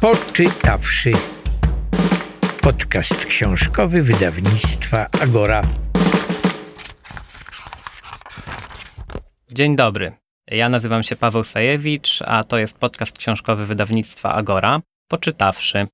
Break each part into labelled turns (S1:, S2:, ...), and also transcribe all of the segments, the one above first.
S1: Poczytawszy. Podcast książkowy wydawnictwa Agora.
S2: Dzień dobry. Ja nazywam się Paweł Sajewicz, a to jest podcast książkowy wydawnictwa Agora. Poczytawszy.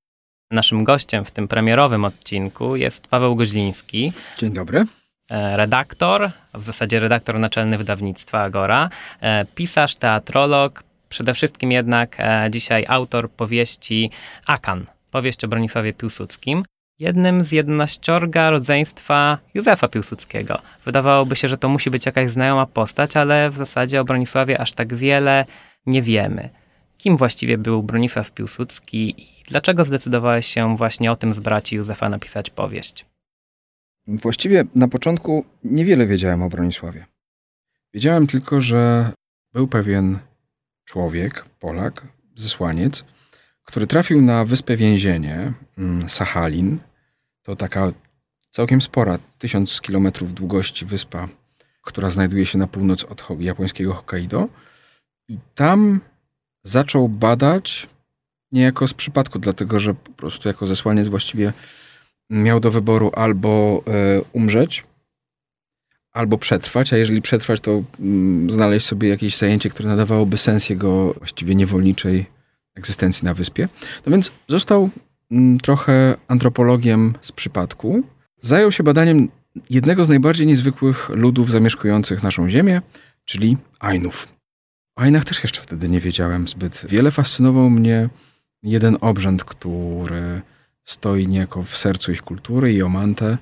S2: Naszym gościem w tym premierowym odcinku jest Paweł Goźliński.
S3: Dzień dobry.
S2: E, redaktor, w zasadzie redaktor naczelny wydawnictwa Agora, e, pisarz, teatrolog, przede wszystkim jednak e, dzisiaj autor powieści Akan, powieść o Bronisławie Piłsudskim, jednym z jedenaściorga rodzeństwa Józefa Piłsudskiego. Wydawałoby się, że to musi być jakaś znajoma postać, ale w zasadzie o Bronisławie aż tak wiele nie wiemy. Kim właściwie był Bronisław Piłsudski i dlaczego zdecydowałeś się właśnie o tym z braci Józefa napisać powieść?
S3: Właściwie na początku niewiele wiedziałem o Bronisławie. Wiedziałem tylko, że był pewien człowiek, Polak, zesłaniec, który trafił na wyspę więzienie mm, Sachalin. To taka całkiem spora, tysiąc kilometrów długości wyspa, która znajduje się na północ od japońskiego Hokkaido. I tam zaczął badać niejako z przypadku, dlatego że po prostu jako zesłaniec właściwie miał do wyboru albo e, umrzeć, albo przetrwać, a jeżeli przetrwać, to mm, znaleźć sobie jakieś zajęcie, które nadawałoby sens jego właściwie niewolniczej egzystencji na wyspie. No więc został mm, trochę antropologiem z przypadku. Zajął się badaniem jednego z najbardziej niezwykłych ludów zamieszkujących naszą ziemię, czyli Ainów. O Ainach też jeszcze wtedy nie wiedziałem zbyt wiele. Fascynował mnie jeden obrzęd, który stoi niejako w sercu ich kultury i Omante,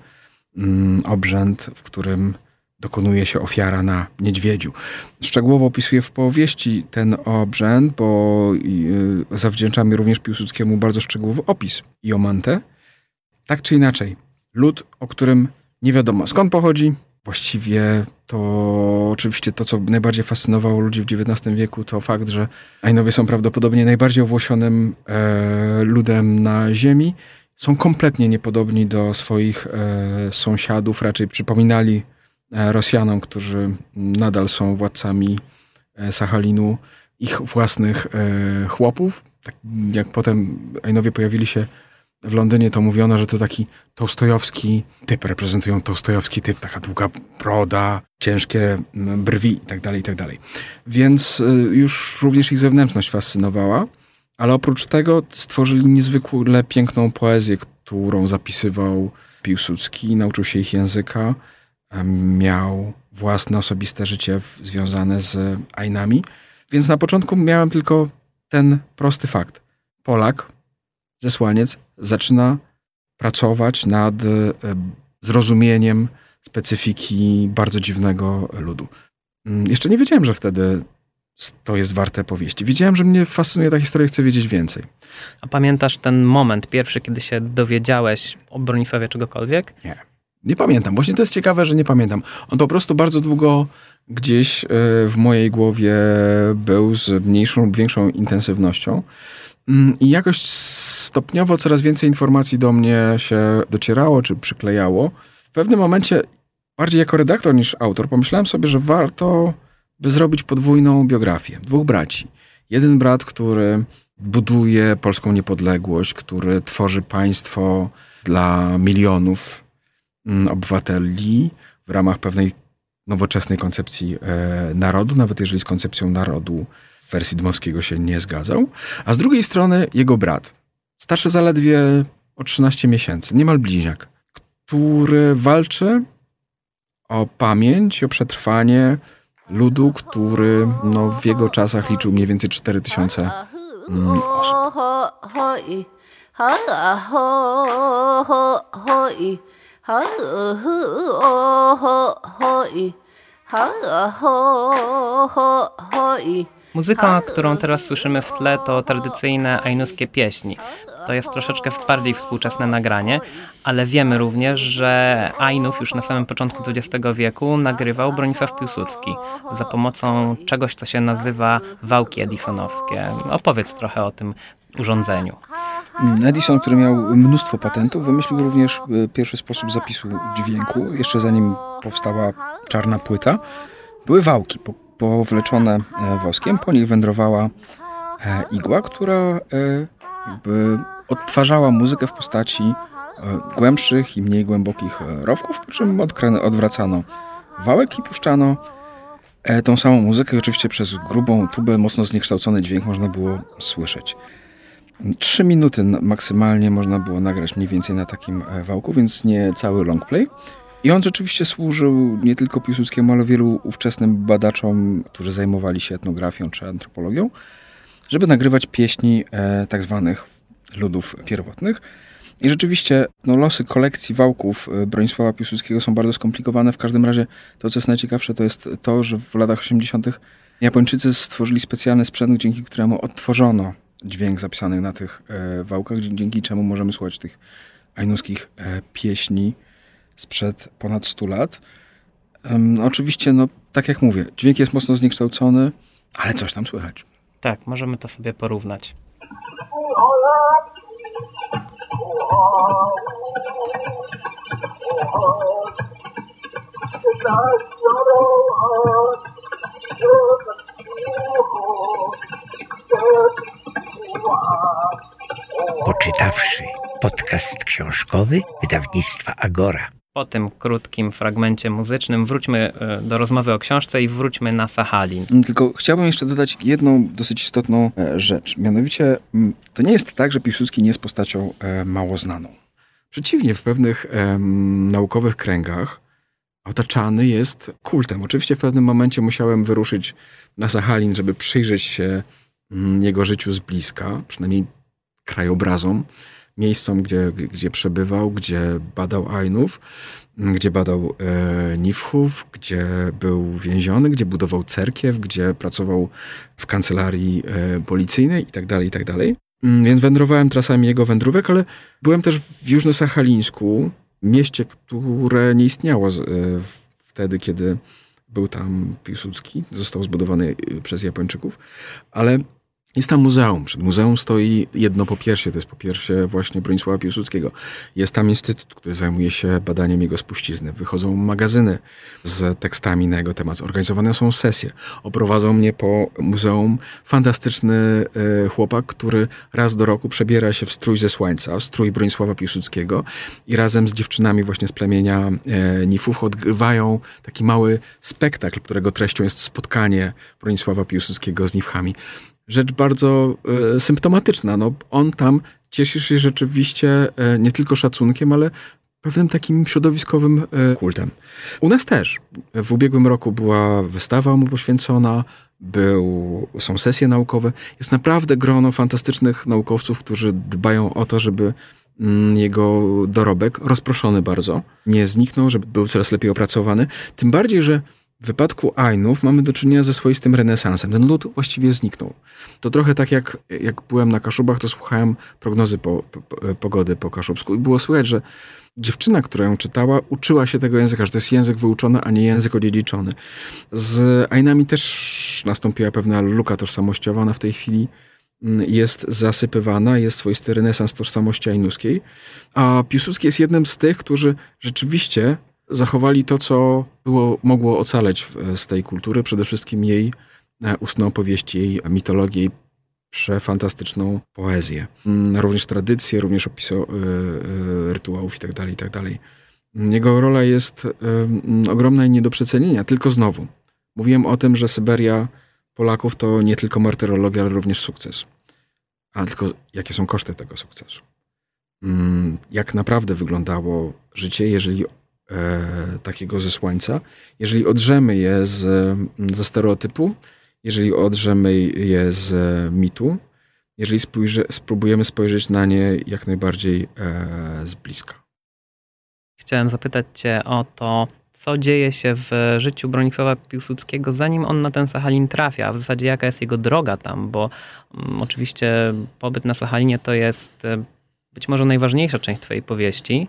S3: mm, obrzęd, w którym dokonuje się ofiara na niedźwiedziu. Szczegółowo opisuję w powieści ten obrzęd, bo y, zawdzięczamy również Piłsudskiemu bardzo szczegółowy opis Iomante. Tak czy inaczej, lud, o którym nie wiadomo skąd pochodzi, właściwie to oczywiście to, co najbardziej fascynowało ludzi w XIX wieku, to fakt, że Ainowie są prawdopodobnie najbardziej owłosionym e, ludem na ziemi. Są kompletnie niepodobni do swoich e, sąsiadów, raczej przypominali Rosjanom, którzy nadal są władcami e, Sachalinu, ich własnych e, chłopów. Tak jak potem Ainowie pojawili się w Londynie, to mówiono, że to taki tołstojowski typ, reprezentują tołstojowski typ, taka długa broda, ciężkie brwi itd., tak itd. Tak Więc już również ich zewnętrzność fascynowała, ale oprócz tego stworzyli niezwykle piękną poezję, którą zapisywał Piłsudski, nauczył się ich języka, miał własne osobiste życie w, związane z Ainami. Więc na początku miałem tylko ten prosty fakt. Polak, zesłaniec, zaczyna pracować nad e, zrozumieniem specyfiki bardzo dziwnego ludu. Mm, jeszcze nie wiedziałem, że wtedy to jest warte powieści. Wiedziałem, że mnie fascynuje ta historia i chcę wiedzieć więcej.
S2: A pamiętasz ten moment pierwszy, kiedy się dowiedziałeś o Bronisławie czegokolwiek?
S3: Nie. Nie pamiętam. Właśnie to jest ciekawe, że nie pamiętam. On po prostu bardzo długo gdzieś e, w mojej głowie był z mniejszą lub większą intensywnością. Mm, I jakoś stopniowo coraz więcej informacji do mnie się docierało czy przyklejało. W pewnym momencie, bardziej jako redaktor niż autor, pomyślałem sobie, że warto by zrobić podwójną biografię dwóch braci. Jeden brat, który buduje polską niepodległość, który tworzy państwo dla milionów obywateli w ramach pewnej nowoczesnej koncepcji e, narodu, nawet jeżeli z koncepcją narodu w wersji Dmowskiego się nie zgadzał. A z drugiej strony jego brat, starszy zaledwie o 13 miesięcy, niemal bliźniak, który walczy o pamięć, o przetrwanie ludu, który no, w jego czasach liczył mniej więcej 4000 mm, osób.
S2: Muzyka, którą teraz słyszymy w tle, to tradycyjne ainuskie pieśni. To jest troszeczkę bardziej współczesne nagranie, ale wiemy również, że Ainów już na samym początku XX wieku nagrywał Bronisław Piłsudski za pomocą czegoś, co się nazywa wałki edisonowskie. Opowiedz trochę o tym urządzeniu.
S3: Edison, który miał mnóstwo patentów, wymyślił również e, pierwszy sposób zapisu dźwięku. Jeszcze zanim powstała czarna płyta, były wałki powleczone e, woskiem. Po nich wędrowała e, igła, która odtwarzała muzykę w postaci głębszych i mniej głębokich rowków, po czym odwracano wałek i puszczano tą samą muzykę. Oczywiście przez grubą tubę, mocno zniekształcony dźwięk można było słyszeć. Trzy minuty maksymalnie można było nagrać mniej więcej na takim e, wałku, więc nie cały long play. I on rzeczywiście służył nie tylko Piłsudskiemu, ale wielu ówczesnym badaczom, którzy zajmowali się etnografią czy antropologią, żeby nagrywać pieśni e, tak zwanych ludów pierwotnych. I rzeczywiście no, losy kolekcji wałków e, Bronisława Piłsudskiego są bardzo skomplikowane. W każdym razie to, co jest najciekawsze, to jest to, że w latach 80. Japończycy stworzyli specjalny sprzęt, dzięki któremu odtworzono dźwięk zapisany na tych e, wałkach, dzięki czemu możemy słuchać tych ainuskich e, pieśni sprzed ponad 100 lat. Em, oczywiście, no, tak jak mówię, dźwięk jest mocno zniekształcony, ale coś tam słychać.
S2: Tak, możemy to sobie porównać.
S1: Poczytawszy podcast książkowy wydawnictwa Agora.
S2: Po tym krótkim fragmencie muzycznym wróćmy e, do rozmowy o książce i wróćmy na Sachalin.
S3: Mm, Tylko chciałbym jeszcze dodać jedną dosyć istotną e, rzecz. Mianowicie, mm, to nie jest tak, że Piłsudski nie jest postacią e, mało znaną. Przeciwnie, w pewnych em, naukowych kręgach otaczany jest kultem. Oczywiście w pewnym momencie musiałem wyruszyć na Sachalin, żeby przyjrzeć się jego życiu z bliska, przynajmniej krajobrazom, miejscom, gdzie, gdzie przebywał, gdzie badał Ainów, m, gdzie badał e, Nifchów, gdzie był więziony, gdzie budował cerkiew, gdzie pracował w kancelarii e, policyjnej itd., itd. Mm, Więc wędrowałem trasami jego wędrówek, ale byłem też w Jużno-Sachalińsku, mieście, które nie istniało z, e, wtedy, kiedy był tam Piłsudski. Został zbudowany e, przez Japończyków, ale jest tam muzeum. Przed muzeum stoi jedno popiersie, to jest popiersie właśnie Bronisława Piłsudskiego. Jest tam instytut, który zajmuje się badaniem jego spuścizny. Wychodzą magazyny z tekstami na jego temat. Organizowane są sesje. Oprowadzą mnie po muzeum fantastyczny e, chłopak, który raz do roku przebiera się w strój ze słońca, strój Bronisława Piłsudskiego i razem z dziewczynami właśnie z plemienia e, Nifów odgrywają taki mały spektakl, którego treścią jest spotkanie Bronisława Piłsudskiego z Nifchami rzecz bardzo e, symptomatyczna. No, on tam cieszy się rzeczywiście e, nie tylko szacunkiem, ale pewnym takim środowiskowym e, kultem. U nas też. W ubiegłym roku była wystawa mu poświęcona, był, są sesje naukowe. Jest naprawdę grono fantastycznych naukowców, którzy dbają o to, żeby mm, jego dorobek, rozproszony bardzo, nie zniknął, żeby był coraz lepiej opracowany. Tym bardziej, że w wypadku Ainów mamy do czynienia ze swoistym renesansem. Ten lud właściwie zniknął. To trochę tak jak, jak byłem na Kaszubach, to słuchałem prognozy po, po, pogody po kaszubsku i było słychać, że dziewczyna, która ją czytała, uczyła się tego języka, że to jest język wyuczony, a nie język odziedziczony. Z Ainami też nastąpiła pewna luka tożsamościowa. Ona w tej chwili mm, jest zasypywana, jest swoisty renesans tożsamości ainuskiej. A Piłsudski jest jednym z tych, którzy rzeczywiście zachowali to, co było, mogło ocaleć z tej kultury, przede wszystkim jej e, ustne opowieści, jej mitologię, jej przefantastyczną poezję. Mm, Również tradycje, również opisy e, e, rytuałów itd., itd. Jego rola jest em, ogromna i nie do przecenienia, tylko znowu. Mówiłem o tym, że Syberia Polaków to nie tylko martyrologia, ale również sukces. A tylko jakie są koszty tego sukcesu? Mm, Jak naprawdę wyglądało życie, jeżeli e, takiego zesłańca, jeżeli odrzemy je z, ze stereotypu, jeżeli odrzemy je z mitu, jeżeli spojrzy, spróbujemy spojrzeć na nie jak najbardziej e, z bliska.
S2: Chciałem zapytać Cię o to, co dzieje się w życiu Bronisława Piłsudskiego, zanim on na ten Sachalin trafia, a w zasadzie jaka jest jego droga tam, bo mm, oczywiście pobyt na Sachalinie to jest e, być może najważniejsza część Twojej powieści,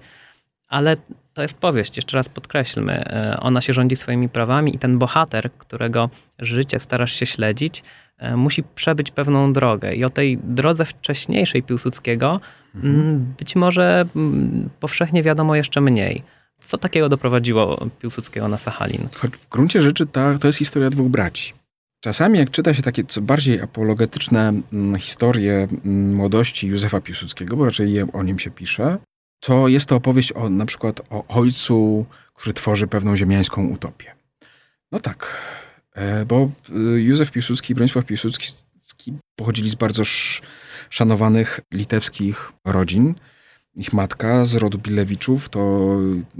S2: ale to jest powieść, jeszcze raz podkreślmy. E, Ona się rządzi swoimi prawami i ten bohater, którego życie starasz się śledzić, e, musi przebyć pewną drogę. I o tej drodze wcześniejszej Piłsudskiego mm, być może mm, powszechnie wiadomo jeszcze mniej. Co takiego doprowadziło Piłsudskiego na Sachalin?
S3: Choć w gruncie rzeczy ta, to jest historia dwóch braci. czasami jak czyta się takie co bardziej apologetyczne mm, historie młodości Józefa Piłsudskiego, bo raczej o nim się pisze, to jest to opowieść o na przykład o ojcu, który tworzy pewną ziemiańską utopię. No tak, e, bo e, Józef Piłsudski i Bronisław Piłsudski pochodzili z bardzo szanowanych litewskich rodzin. Ich matka z rodu Bilewiczów to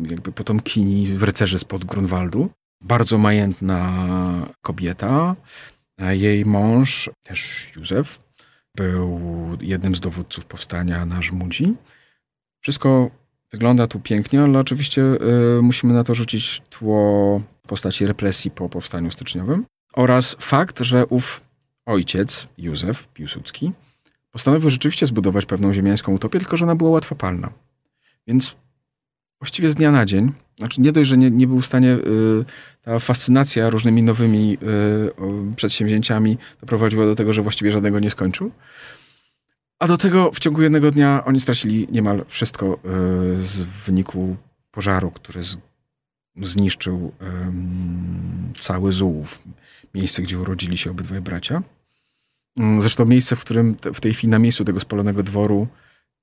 S3: jakby potomkini rycerzy spod Grunwaldu. Bardzo majętna kobieta. Jej mąż, też Józef, był jednym z dowódców powstania na Żmudzi. Wszystko wygląda tu pięknie, ale oczywiście y, musimy na to rzucić tło postaci represji po powstaniu styczniowym oraz fakt, że ów ojciec, Józef Piłsudski, postanowił rzeczywiście zbudować pewną ziemiańską utopię, tylko że ona była łatwopalna. Więc właściwie z dnia na dzień, znaczy nie dość, że nie, nie był w stanie, y, ta fascynacja różnymi nowymi y, przedsięwzięciami doprowadziła do tego, że właściwie żadnego nie skończył. A do tego w ciągu jednego dnia oni stracili niemal wszystko y, z wyniku pożaru, który zniszczył cały Zułów, miejsce, gdzie urodzili się obydwaj bracia. Mm, zresztą miejsce, w którym w tej chwili na miejscu tego spalonego dworu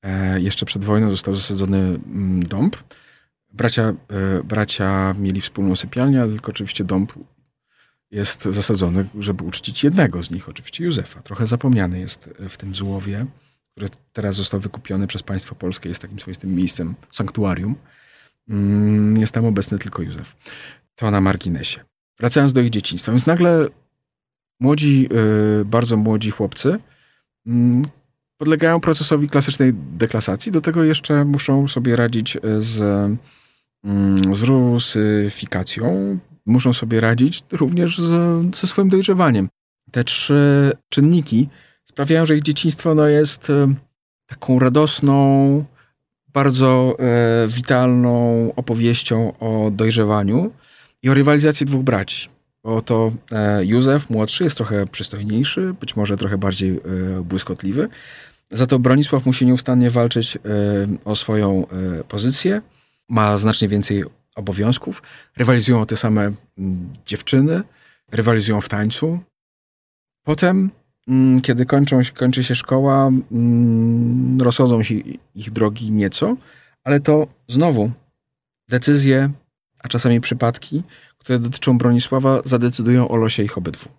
S3: e, jeszcze przed wojną został zasadzony mm, dąb. Bracia, e, bracia mieli wspólną sypialnię, ale tylko oczywiście dąb jest zasadzony, żeby uczcić jednego z nich, oczywiście Józefa. Trochę zapomniany jest w tym Złowie, który teraz został wykupiony przez państwo polskie, jest takim swoistym miejscem, sanktuarium. Mm, jest tam obecny tylko Józef. To na marginesie. Wracając do ich dzieciństwa, więc nagle młodzi, y, bardzo młodzi chłopcy mm, podlegają procesowi klasycznej deklasacji. Do tego jeszcze muszą sobie radzić z, mm, z rusyfikacją. Muszą sobie radzić również z, ze swoim dojrzewaniem. Te trzy czynniki sprawiają, że ich dzieciństwo no, jest y, taką radosną, bardzo e, witalną opowieścią o dojrzewaniu i o rywalizacji dwóch braci. Oto e, Józef, młodszy, jest trochę przystojniejszy, być może trochę bardziej e, błyskotliwy. Za to Bronisław musi nieustannie walczyć e, o swoją pozycję. Ma znacznie więcej obowiązków. Rywalizują te same dziewczyny, rywalizują w tańcu. Potem, kiedy kończą, kończy się szkoła, rozchodzą się ich drogi nieco, ale to znowu decyzje, a czasami przypadki, które dotyczą Bronisława, zadecydują o losie ich obydwu.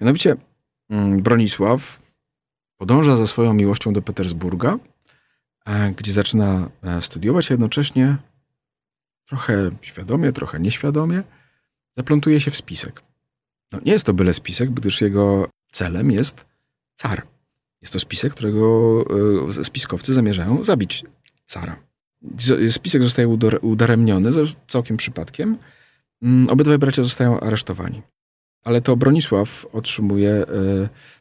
S3: Mianowicie mm, Bronisław podąża za swoją miłością do Petersburga, gdzie zaczyna e, studiować, a jednocześnie trochę świadomie, trochę nieświadomie zaplątuje się w spisek. No, nie jest to byle spisek, gdyż jego celem jest car. Jest to spisek, którego e, spiskowcy zamierzają zabić cara. Spisek zostaje udaremniony całkiem przypadkiem, Mm, obydwaj bracia zostają aresztowani. Ale to Bronisław otrzymuje e,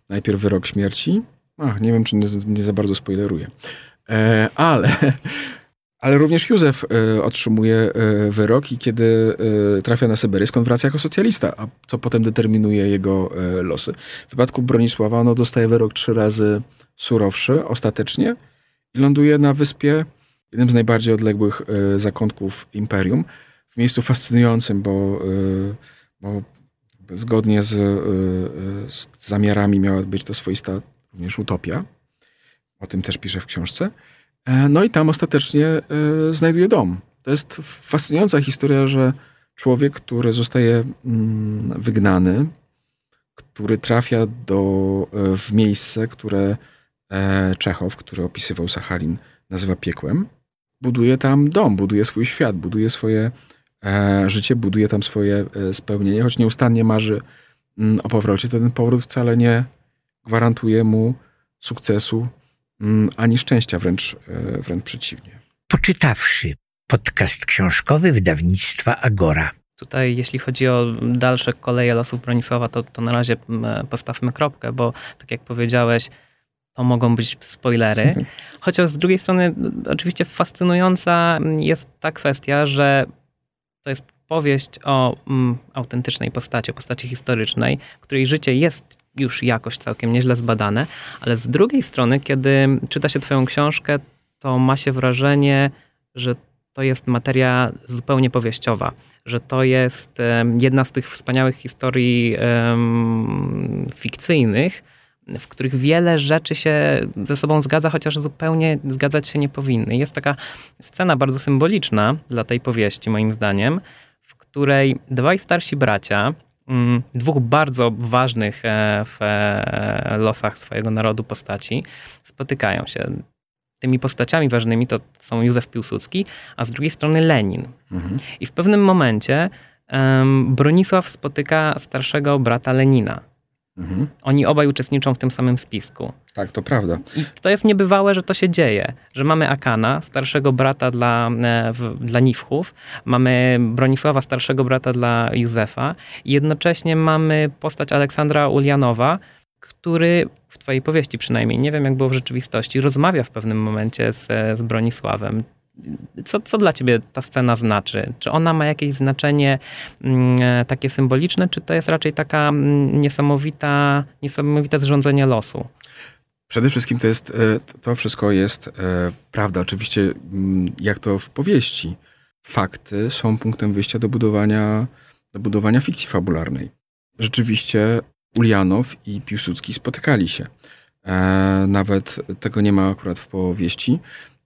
S3: najpierw wyrok śmierci. Ach, nie wiem, czy nie, za bardzo spoileruję. E, ale, ale również Józef e, otrzymuje e, wyrok i kiedy e, trafia na Syberię, skąd wraca jako socjalista, a co potem determinuje jego losy. W wypadku Bronisława ono dostaje wyrok trzy razy surowszy ostatecznie i ląduje na wyspie, jednym z najbardziej odległych zakątków imperium, w miejscu fascynującym, bo, y, bo zgodnie z, y, y, z zamiarami miała być to swoista również utopia. O tym też pisze w książce. E, no i tam ostatecznie znajduje dom. To jest fascynująca historia, że człowiek, który zostaje mm, wygnany, który trafia do, w miejsce, które e, Czechow, który opisywał Sachalin, nazywa piekłem, buduje tam dom, buduje swój świat, buduje swoje E, życie, buduje tam swoje e, spełnienie, choć nieustannie marzy mm, o powrocie, to ten powrót wcale nie gwarantuje mu sukcesu ani szczęścia, wręcz, e, wręcz przeciwnie.
S1: Poczytawszy podcast książkowy wydawnictwa Agora.
S2: Tutaj, jeśli chodzi o dalsze koleje losów Bronisława, to, to na razie mm, postawmy kropkę, bo tak jak powiedziałeś, to mogą być spoilery. Chociaż z drugiej strony, oczywiście fascynująca jest ta kwestia, że to jest powieść o mm, autentycznej postaci, o postaci historycznej, której życie jest już jakoś całkiem nieźle zbadane, ale z drugiej strony, kiedy czyta się twoją książkę, to ma się wrażenie, że to jest materia zupełnie powieściowa, że to jest jedna z tych wspaniałych historii um, fikcyjnych, w których wiele rzeczy się ze sobą zgadza, chociaż zupełnie zgadzać się nie powinny. Jest taka scena bardzo symboliczna dla tej powieści, moim zdaniem, w której dwaj starsi bracia, dwóch bardzo ważnych e, w e, losach swojego narodu postaci, spotykają się. Tymi postaciami ważnymi to są Józef Piłsudski, a z drugiej strony Lenin. Mhm. I w pewnym momencie Bronisław spotyka starszego brata Lenina Mhm. Oni obaj uczestniczą w tym samym spisku.
S3: Tak, to prawda.
S2: I to jest niebywałe, że to się dzieje, że mamy Akana, starszego brata dla, e, w, dla Niwchów, mamy Bronisława, starszego brata dla Józefa i jednocześnie mamy postać Aleksandra Ulianowa, który w twojej powieści przynajmniej, nie wiem jak było w rzeczywistości, rozmawia w pewnym momencie z, z Bronisławem. Co, co dla ciebie ta scena znaczy? Czy ona ma jakieś znaczenie mm, e, takie symboliczne, czy to jest raczej taka mm, niesamowita, niesamowite zrządzenie losu?
S3: Przede wszystkim to jest, e, to wszystko jest e, prawda. Oczywiście, mm, jak to w powieści, fakty są punktem wyjścia do budowania, do budowania fikcji fabularnej. Rzeczywiście Ulianow i Piłsudski spotykali się. Nawet tego nie ma akurat w powieści.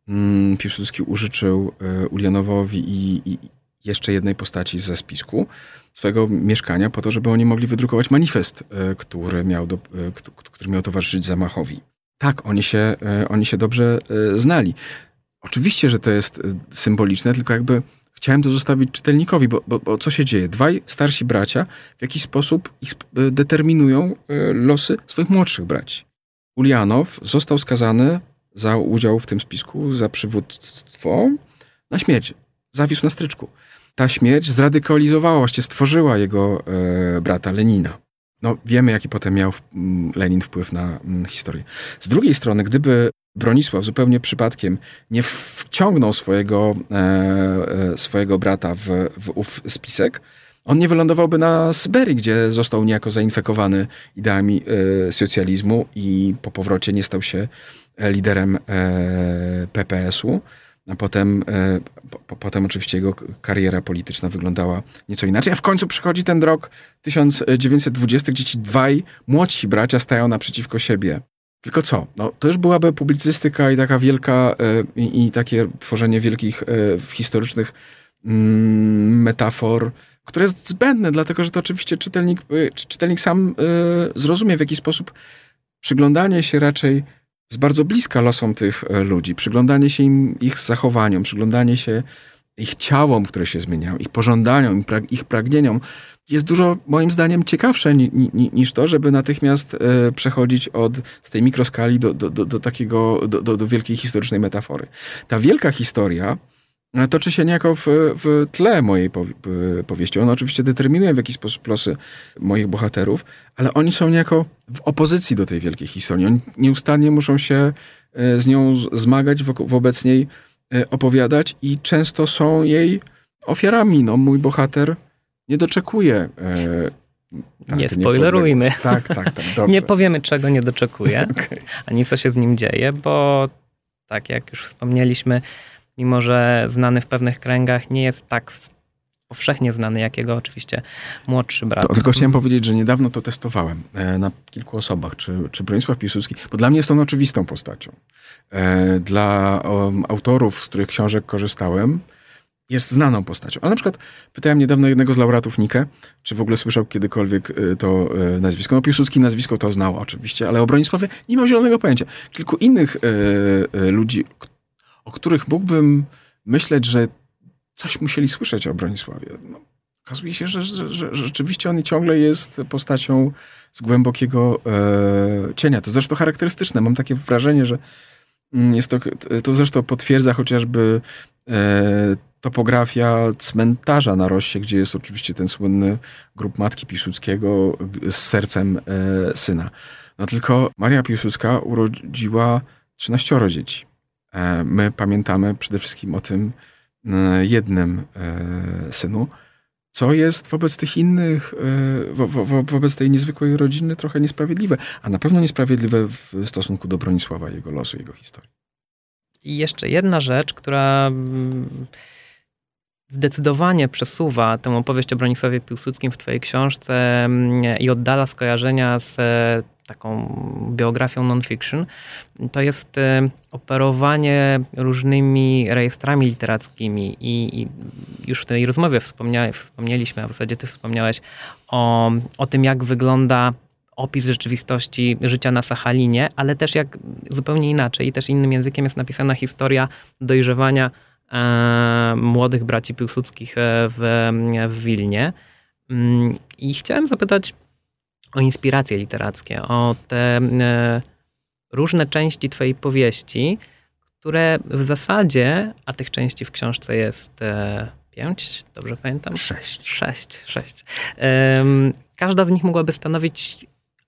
S3: Mm, Piłsudski użyczył e, Ulianowowi i, i jeszcze jednej postaci ze spisku swojego mieszkania po to, żeby oni mogli wydrukować manifest, e, który miał, do, e, który miał towarzyszyć zamachowi. Tak, oni się, oni się dobrze znali. Oczywiście, że to jest symboliczne, tylko jakby chciałem to zostawić czytelnikowi, bo, bo, bo co się dzieje? Dwaj starsi bracia w jakiś sposób ich determinują losy swoich młodszych braci. Ulianow został skazany za udział w tym spisku, za przywództwo, na śmierć. Zawisł na stryczku. Ta śmierć zradykalizowała, właściwie stworzyła jego e, brata Lenina. No, wiemy, jaki potem miał Lenin wpływ na m, historię. Z drugiej strony, gdyby Bronisław zupełnie przypadkiem nie wciągnął swojego, e, e, swojego brata w, w ów spisek, on nie wylądowałby na Syberii, gdzie został niejako zainfekowany ideami e, socjalizmu i po powrocie nie stał się liderem e, PPS-u. A potem, e, po, potem oczywiście jego kariera polityczna wyglądała nieco inaczej. A w końcu przychodzi ten rok 1920, gdzie ci dwaj młodsi bracia stają naprzeciwko siebie. Tylko co? No, to już byłaby publicystyka i taka wielka, e, i, i takie tworzenie wielkich historycznych mm, metafor, które jest zbędne, dlatego że to oczywiście czytelnik, czytelnik sam zrozumie w jaki sposób przyglądanie się raczej z bardzo bliska losom tych e, ludzi. Przyglądanie się im, ich zachowaniom, przyglądanie się ich ciałom, które się zmieniają, ich pożądaniom, ich pragnieniom, jest dużo, moim zdaniem, ciekawsze ni, ni, niż to, żeby natychmiast e, przechodzić od, z tej mikroskali do, do, do, do takiego, do, do, do wielkiej historycznej metafory. Ta wielka historia, toczy się niejako w, w tle mojej powieści. Ona oczywiście determinuje w jakiś sposób losy moich bohaterów, ale oni są niejako w opozycji do tej wielkiej historii. Oni nieustannie muszą się e, z nią zmagać, wobec niej e, opowiadać i często są jej ofiarami. No, mój bohater nie doczekuje e,
S2: tak, nie spoilerujmy.
S3: Nie tak, tak, tak. Dobrze.
S2: Nie powiemy, czego nie doczekuje, okay. ani co się z nim dzieje, bo tak jak już wspomnieliśmy, mimo że znany w pewnych kręgach, nie jest tak powszechnie znany, jak jego oczywiście młodszy brat.
S3: To, tylko chciałem powiedzieć, że niedawno to testowałem e, na kilku osobach, czy, czy Bronisław Piłsudski, bo dla mnie jest on oczywistą postacią. E, dla autorów, z których książek korzystałem, jest znaną postacią. Ale na przykład pytałem niedawno jednego z laureatów Nikę, czy w ogóle słyszał kiedykolwiek e, to nazwisko. No Piłsudski nazwisko to znał oczywiście, ale o Bronisławie nie miał zielonego pojęcia. Kilku innych ludzi, o których mógłbym myśleć, że coś musieli słyszeć o Bronisławie. No, okazuje się, że, że, że, rzeczywiście on ciągle jest postacią z głębokiego e, cienia. To zresztą charakterystyczne. Mam takie wrażenie, że mm, jest to, to zresztą potwierdza chociażby e, topografia cmentarza na Roście, gdzie jest oczywiście ten słynny grób matki Piłsudskiego z sercem e, syna. No tylko Maria Piłsudska urodziła 13 dzieci. E, my pamiętamy przede wszystkim o tym e, jednym e, synu, co jest wobec tych innych, wo, wo, wobec tej niezwykłej rodziny trochę niesprawiedliwe, a na pewno niesprawiedliwe w stosunku do Bronisława, jego losu, jego historii.
S2: I jeszcze jedna rzecz, która mm, zdecydowanie przesuwa tę opowieść o Bronisławie Piłsudskim w twojej książce mm, i oddala skojarzenia z taką biografią non-fiction, to jest e, operowanie różnymi rejestrami literackimi i, i już w tej rozmowie wspomnieliśmy, a w zasadzie ty wspomniałeś o, o tym, jak wygląda opis rzeczywistości życia na Sachalinie, ale też jak zupełnie inaczej i też innym językiem jest napisana historia dojrzewania e, młodych braci Piłsudskich e, w, w Wilnie. Mm, I chciałem zapytać o inspiracje literackie, o te e, różne części twojej powieści, które w zasadzie, a tych części w książce jest e, pięć, dobrze pamiętam?
S3: Sześć.
S2: Sześć, sześć. Każda z nich mogłaby stanowić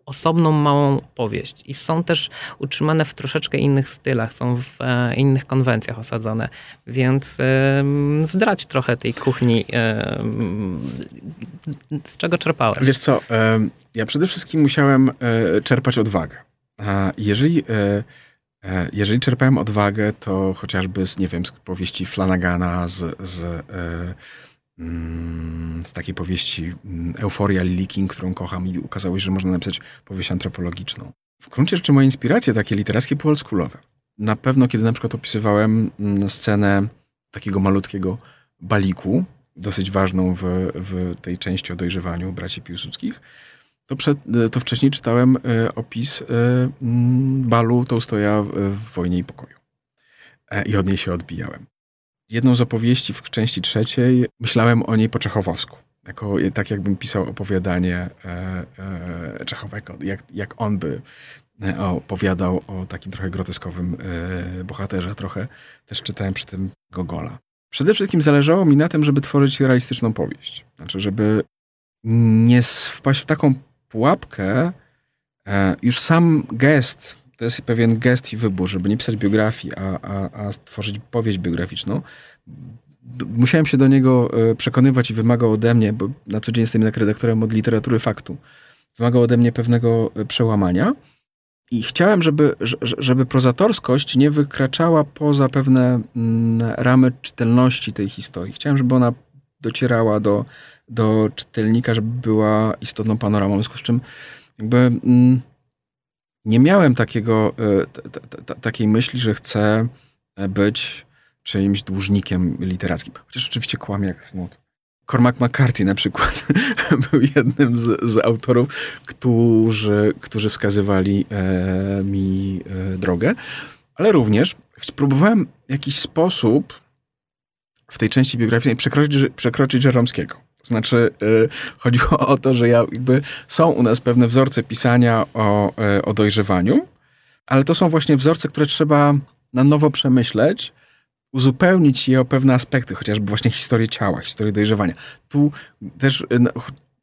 S2: osobną małą powieść i są też utrzymane w troszeczkę innych stylach, są w e, innych konwencjach osadzone, więc e, zdrać trochę tej kuchni, e, z czego czerpałeś?
S3: Wiesz co, ja przede wszystkim musiałem e, czerpać odwagę. A jeżeli, e, e, jeżeli czerpałem odwagę, to chociażby z, nie wiem, z powieści Flanagana, z, z z takiej powieści mm, Euforia Lily King, którą kocham i ukazało się, że można napisać powieść antropologiczną. W gruncie rzeczy moje inspiracje takie literackie były oldschoolowe. Na pewno, kiedy na przykład opisywałem mm, scenę takiego malutkiego baliku, dosyć ważną w, w tej części o dojrzewaniu braci Piłsudskich, to, przed, to wcześniej czytałem e, opis e, balu Tołstoja w Wojnie i Pokoju. E, I od niej się odbijałem jedną z opowieści w części trzeciej myślałem o niej po czechowowsku. Jako, tak jakbym pisał opowiadanie e, e, Czechowego, jak, jak on by e, opowiadał o takim trochę groteskowym e, bohaterze. Trochę też czytałem przy tym Gogola. Przede wszystkim zależało mi na tym, żeby tworzyć realistyczną powieść. Znaczy, żeby nie wpaść w taką pułapkę, e, już sam gest to jest pewien gest i wybór, żeby nie pisać biografii, a, a, a stworzyć powieść biograficzną. Musiałem się do niego e, przekonywać i wymagał ode mnie, bo na co dzień jestem jednak redaktorem od literatury faktu. Wymagał ode mnie pewnego e, przełamania. I chciałem, żeby, żeby prozatorskość nie wykraczała poza pewne mm, ramy czytelności tej historii. Chciałem, żeby ona docierała do, do czytelnika, żeby była istotną panoramą. W związku z czym jakby mm, nie miałem takiego, e, takiej myśli, że chcę e, być czyimś dłużnikiem literackim. Chociaż oczywiście kłamie jak snut. Cormac McCarthy na przykład był jednym z, z, autorów, którzy, którzy wskazywali e, mi e, drogę, ale również próbowałem w jakiś sposób w tej części biograficznej przekroczyć, przekroczyć Żeromskiego. Znaczy, y, chodziło o to, że ja jakby są u nas pewne wzorce pisania o, y, o dojrzewaniu, ale to są właśnie wzorce, które trzeba na nowo przemyśleć, uzupełnić je o pewne aspekty, chociażby właśnie historię ciała, historię dojrzewania. Tu też y, no,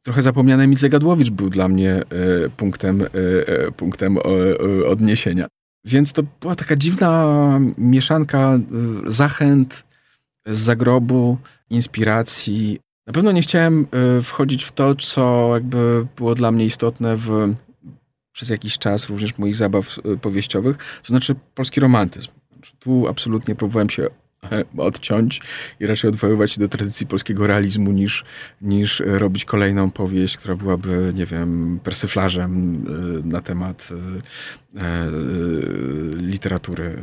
S3: trochę zapomniany Emil Zagadłowicz był dla mnie punktem, punktem odniesienia. Więc to była taka dziwna mieszanka zachęt z zagrobu, inspiracji, na pewno nie chciałem y, wchodzić w to, co jakby było dla mnie istotne w, przez jakiś czas również moich zabaw y, powieściowych, to znaczy polski romantyzm. Znaczy, tu absolutnie próbowałem się e, odciąć i raczej odwoływać się do tradycji polskiego realizmu niż, niż robić kolejną powieść, która byłaby, nie wiem, persyflażem y, na temat e, literatury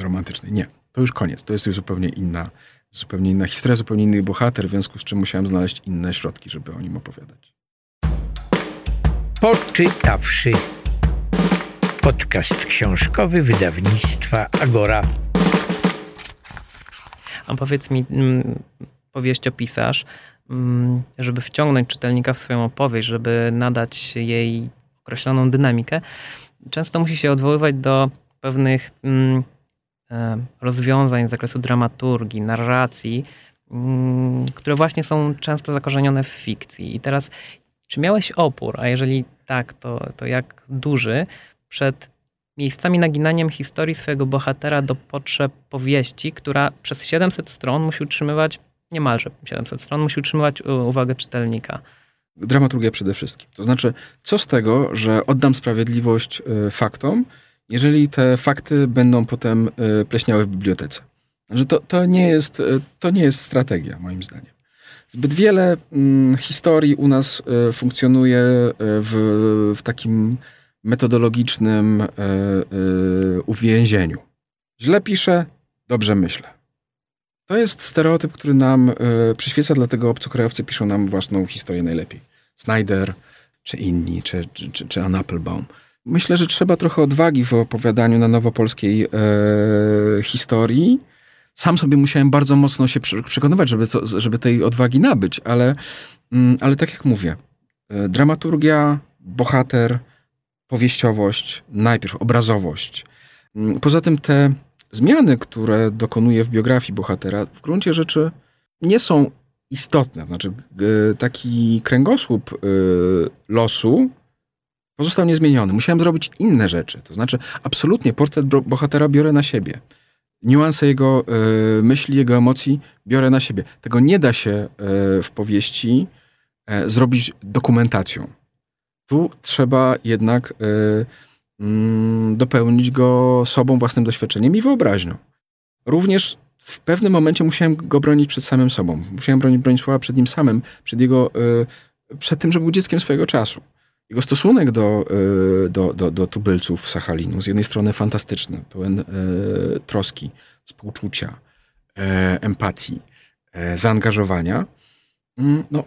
S3: romantycznej. Nie, to już koniec. To jest już zupełnie inna zupełnie inna historia, zupełnie inny bohater, w związku z czym musiałem znaleźć inne środki, żeby o nim opowiadać.
S1: Poczytawszy. Podcast książkowy wydawnictwa Agora.
S2: A powiedz mi, mm, powieściopisarz, mm, żeby wciągnąć czytelnika w swoją opowieść, żeby nadać jej określoną dynamikę, często musi się odwoływać do pewnych mm, rozwiązań z zakresu dramaturgii, narracji, mm, które właśnie są często zakorzenione w fikcji. I teraz, czy miałeś opór, a jeżeli tak, to, to jak duży, przed miejscami naginaniem historii swojego bohatera do potrzeb powieści, która przez 700 stron musi utrzymywać, niemalże 700 stron, musi utrzymywać uwagę czytelnika?
S3: Dramaturgia przede wszystkim. To znaczy, co z tego, że oddam sprawiedliwość e, faktom, jeżeli te fakty będą potem y, pleśniały w bibliotece. Że to, to, nie jest, y, to nie jest strategia, moim zdaniem. Zbyt wiele mm, historii u nas y, funkcjonuje w, w takim metodologicznym y, y, uwięzieniu. Źle piszę, dobrze myślę. To jest stereotyp, który nam y, przyświeca, dlatego obcokrajowcy piszą nam własną historię najlepiej. Snyder, czy inni, czy, czy, czy, czy Ann Applebaum. Myślę, że trzeba trochę odwagi w opowiadaniu na nowopolskiej e, historii. Sam sobie musiałem bardzo mocno się przekonywać, żeby, co, żeby tej odwagi nabyć, ale, mm, ale tak jak mówię, e, dramaturgia, bohater, powieściowość, najpierw obrazowość. Mm, poza tym te zmiany, które dokonuje w biografii bohatera, w gruncie rzeczy nie są istotne. Znaczy, taki kręgosłup y, losu pozostał niezmieniony. Musiałem zrobić inne rzeczy. To znaczy, absolutnie portret bohatera biorę na siebie. Niuanse jego y, myśli, jego emocji biorę na siebie. Tego nie da się y, w powieści zrobić dokumentacją. Tu trzeba jednak mm, dopełnić go sobą, własnym doświadczeniem i wyobraźnią. Również w pewnym momencie musiałem go bronić przed samym sobą. Musiałem bronić Bronisława przed nim samym, przed jego, y, przed tym, że był dzieckiem swojego czasu. Jego stosunek do, y, do, do, do tubylców Sachalinu z jednej strony fantastyczny, pełen y, troski, współczucia, empatii, zaangażowania, mm, no,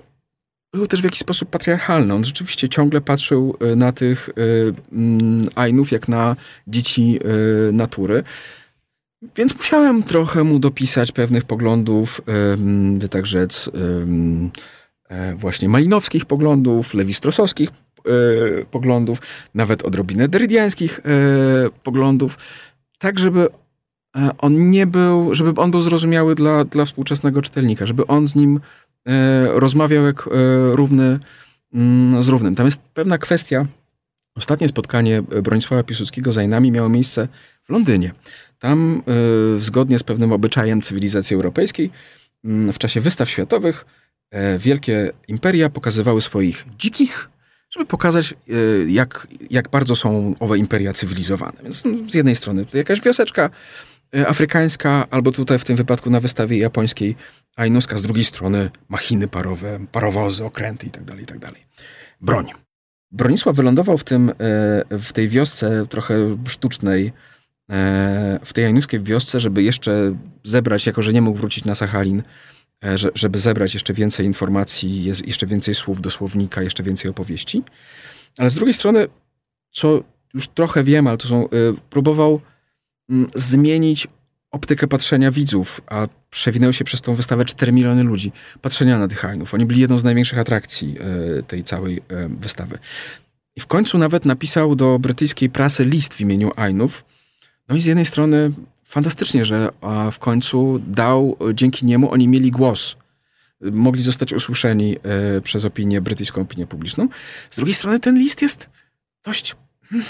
S3: był też w jakiś sposób patriarchalny. On rzeczywiście ciągle patrzył na tych mm, Ainów jak na dzieci natury. Więc musiałem trochę mu dopisać pewnych poglądów, by tak rzec, e, właśnie malinowskich poglądów, lewistrosowskich e, poglądów, nawet odrobinę derydiańskich e, poglądów, tak żeby on nie był, żeby on był zrozumiały dla, dla współczesnego czytelnika, żeby on z nim rozmawiał jak równy mm, z równym. Tam jest pewna kwestia. Ostatnie spotkanie Bronisława Piłsudskiego z Ainami miało miejsce w Londynie. Tam, zgodnie z pewnym obyczajem cywilizacji europejskiej, mm, w czasie wystaw światowych e, wielkie imperia pokazywały swoich dzikich, żeby pokazać, e, jak, jak bardzo są owe imperia cywilizowane. Więc no, z jednej strony jakaś wioseczka e, afrykańska, albo tutaj w tym wypadku na wystawie japońskiej Ainuska, z drugiej strony machiny parowe, parowozy, okręty itd., tak itd. Tak Broń. Bronisław wylądował w, tym, w tej wiosce trochę sztucznej, E, w tej januskiej wiosce, żeby jeszcze zebrać, jako że nie mógł wrócić na Sachalin, e, żeby zebrać jeszcze więcej informacji, jeszcze więcej słów do słownika, jeszcze więcej opowieści. Ale z drugiej strony, co już trochę wiem, ale to są, e, próbował mm, zmienić optykę patrzenia widzów, a przewinęły się przez tą wystawę 4 miliony ludzi, patrzenia na tych Ainów. Oni byli jedną z największych atrakcji tej całej wystawy. I w końcu nawet napisał do brytyjskiej prasy list w imieniu Ainów, no i z jednej strony fantastycznie, że w końcu dał, dzięki niemu oni mieli głos. Mogli zostać usłyszeni e, przez opinię, brytyjską opinię publiczną. Z drugiej strony ten list jest dość hmm,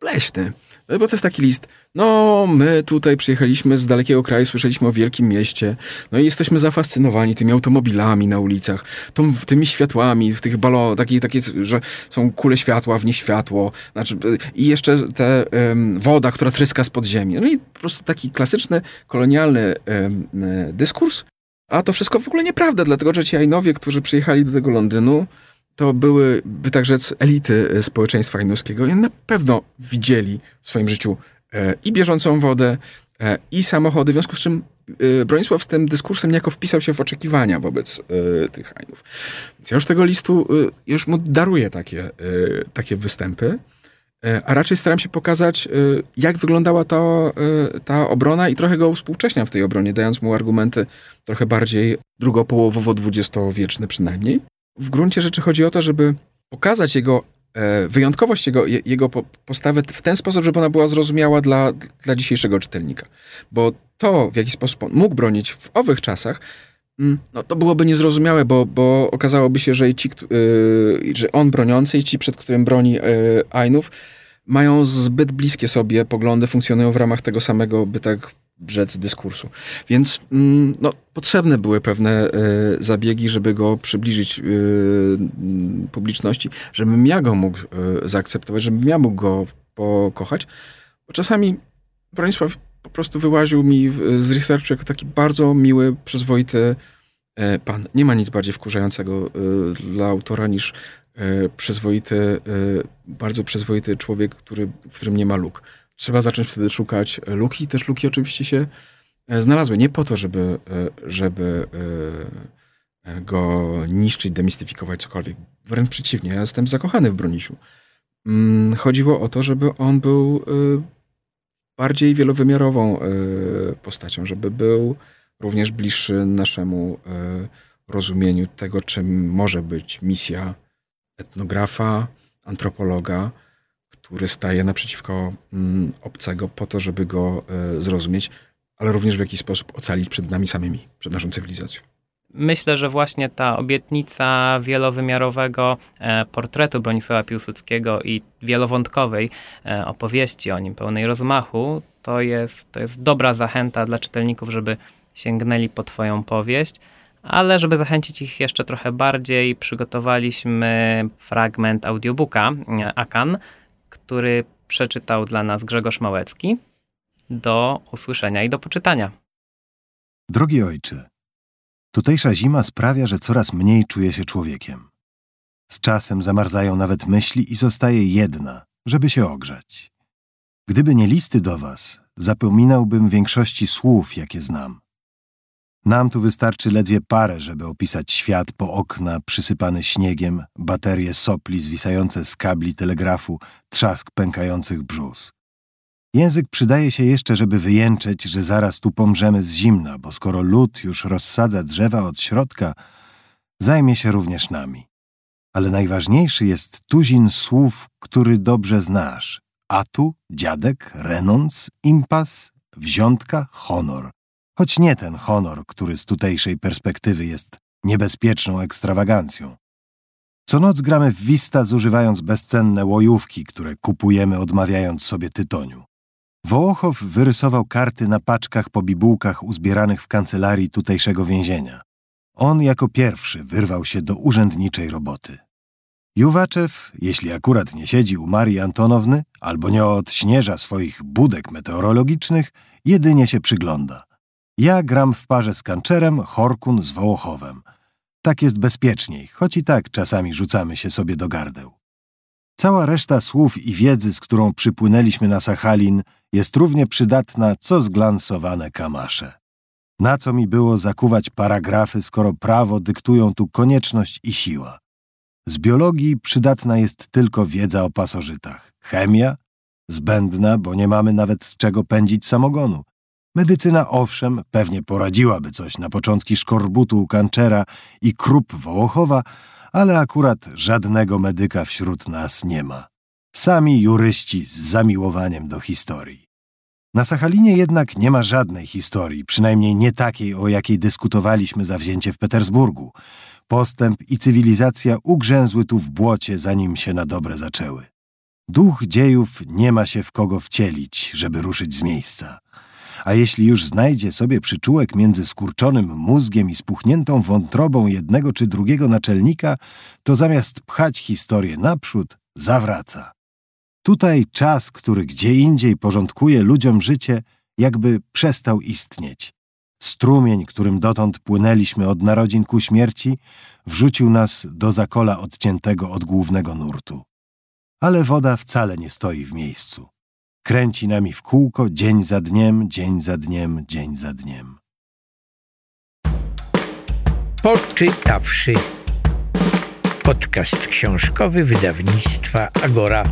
S3: bleśny. No bo to jest taki list. No, my tutaj przyjechaliśmy z dalekiego kraju, słyszeliśmy o wielkim mieście, no i jesteśmy zafascynowani tymi automobilami na ulicach, tą, tymi światłami, w tych balonach, takie, takie, że są kule światła, w nich światło, znaczy, i jeszcze ta um, woda, która tryska z podziemi. No i po prostu taki klasyczny, kolonialny um, dyskurs. A to wszystko w ogóle nieprawda, dlatego że ci Ainowie, którzy przyjechali do tego Londynu, to były, by tak rzec, elity e, społeczeństwa ainuskiego i na pewno widzieli w swoim życiu e, i bieżącą wodę, e, i samochody, w związku z czym Bronisław z tym dyskursem niejako wpisał się w oczekiwania wobec tych Ainów. Więc ja już tego listu, już mu daruję takie, takie występy, a raczej staram się pokazać, jak wyglądała ta, ta obrona i trochę go uspółcześniam w tej obronie, dając mu argumenty trochę bardziej drugopołowowo-dwudziestowieczne przynajmniej w gruncie rzeczy chodzi o to, żeby pokazać jego e, wyjątkowość jego, jego postawę w ten sposób, żeby ona była zrozumiała dla, dla dzisiejszego czytelnika. Bo to, w jaki sposób on mógł bronić w owych czasach, mm, no to byłoby niezrozumiałe, bo, bo okazałoby się, że, i ci, yy, że on broniący i ci, przed którym broni yy, Ainów, mają zbyt bliskie sobie poglądy, funkcjonują w ramach tego samego, by tak rzec dyskursu. Więc mm, no, potrzebne były pewne y, zabiegi, żeby go przybliżyć y, publiczności, żebym ja go mógł y, zaakceptować, żebym ja mógł go pokochać. Bo czasami Bronisław po prostu wyłaził mi z researchu jako taki bardzo miły, przyzwoity e, pan. Nie ma nic bardziej wkurzającego e, dla autora niż e, przyzwoity, bardzo przyzwoity człowiek, który, w którym nie ma luk. Trzeba zacząć wtedy szukać luki. Też luki oczywiście się znalazły. Nie po to, żeby, żeby go niszczyć, demistyfikować cokolwiek. Wręcz przeciwnie, ja jestem zakochany w Bronisiu. Mm, chodziło o to, żeby on był bardziej wielowymiarową e, postacią, żeby był również bliższy naszemu e, rozumieniu tego, czym może być misja etnografa, antropologa, który staje naprzeciwko mm, obcego po to, żeby go e, zrozumieć, ale również w jakiś sposób ocalić przed nami samymi, przed naszą cywilizacją.
S2: Myślę, że właśnie ta obietnica wielowymiarowego e, portretu Bronisława Piłsudskiego i wielowątkowej e, opowieści o nim, pełnej rozmachu, to jest, to jest dobra zachęta dla czytelników, żeby sięgnęli po Twoją powieść. Ale żeby zachęcić ich jeszcze trochę bardziej, przygotowaliśmy fragment audiobooka Akan, który przeczytał dla nas Grzegorz Małecki. Do usłyszenia i do poczytania.
S4: Drogi ojcze, Tutejsza zima sprawia, że coraz mniej czuję się człowiekiem. Z czasem zamarzają nawet myśli i zostaje jedna, żeby się ogrzać. Gdyby nie listy do was, zapominałbym większości słów, jakie znam. Nam tu wystarczy ledwie parę, żeby opisać świat po okna przysypany śniegiem, baterie sopli zwisające z kabli telegrafu, trzask pękających brzus. Język przydaje się jeszcze, żeby wyjęczeć, że zaraz tu pomrzemy z zimna, bo skoro lód już rozsadza drzewa od środka, zajmie się również nami. Ale najważniejszy jest tuzin słów, który dobrze znasz. Atu, dziadek, renons, impas, wziątka, honor. Choć nie ten honor, który z tutejszej perspektywy jest niebezpieczną ekstrawagancją. Co noc gramy w wista, zużywając bezcenne łojówki, które kupujemy odmawiając sobie tytoniu. Wołochow wyrysował karty na paczkach po bibułkach uzbieranych w kancelarii tutejszego więzienia. On jako pierwszy wyrwał się do urzędniczej roboty. Juwaczew, jeśli akurat nie siedzi u Marii Antonowny albo nie odśnieża swoich budek meteorologicznych, jedynie się przygląda. Ja gram w parze z Kanczerem, Horkun z Wołochowem. Tak jest bezpieczniej, choć i tak czasami rzucamy się sobie do gardeł. Cała reszta słów i wiedzy, z którą przypłynęliśmy na Sachalin, jest równie przydatna, co zglansowane kamasze. Na co mi było zakuwać paragrafy, skoro prawo dyktują tu konieczność i siła? Z biologii przydatna jest tylko wiedza o pasożytach. Chemia? Zbędna, bo nie mamy nawet z czego pędzić samogonu. Medycyna owszem, pewnie poradziłaby coś na początki szkorbutu Kanczera i krup Wołochowa, ale akurat żadnego medyka wśród nas nie ma. Sami juryści z zamiłowaniem do historii. Na Sachalinie jednak nie ma żadnej historii, przynajmniej nie takiej, o jakiej dyskutowaliśmy zawzięcie w Petersburgu. Postęp i cywilizacja ugrzęzły tu w błocie, zanim się na dobre zaczęły. Duch dziejów nie ma się w kogo wcielić, żeby ruszyć z miejsca. A jeśli już znajdzie sobie przyczółek między skurczonym mózgiem i spuchniętą wątrobą jednego czy drugiego naczelnika, to zamiast pchać historię naprzód, zawraca. Tutaj czas, który gdzie indziej porządkuje ludziom życie, jakby przestał istnieć. Strumień, którym dotąd płynęliśmy od narodzin ku śmierci, wrzucił nas do zakola odciętego od głównego nurtu. Ale woda wcale nie stoi w miejscu. Kręci nami w kółko dzień za dniem, dzień za dniem, dzień za dniem.
S1: Poczytawszy. Podcast książkowy wydawnictwa Agora.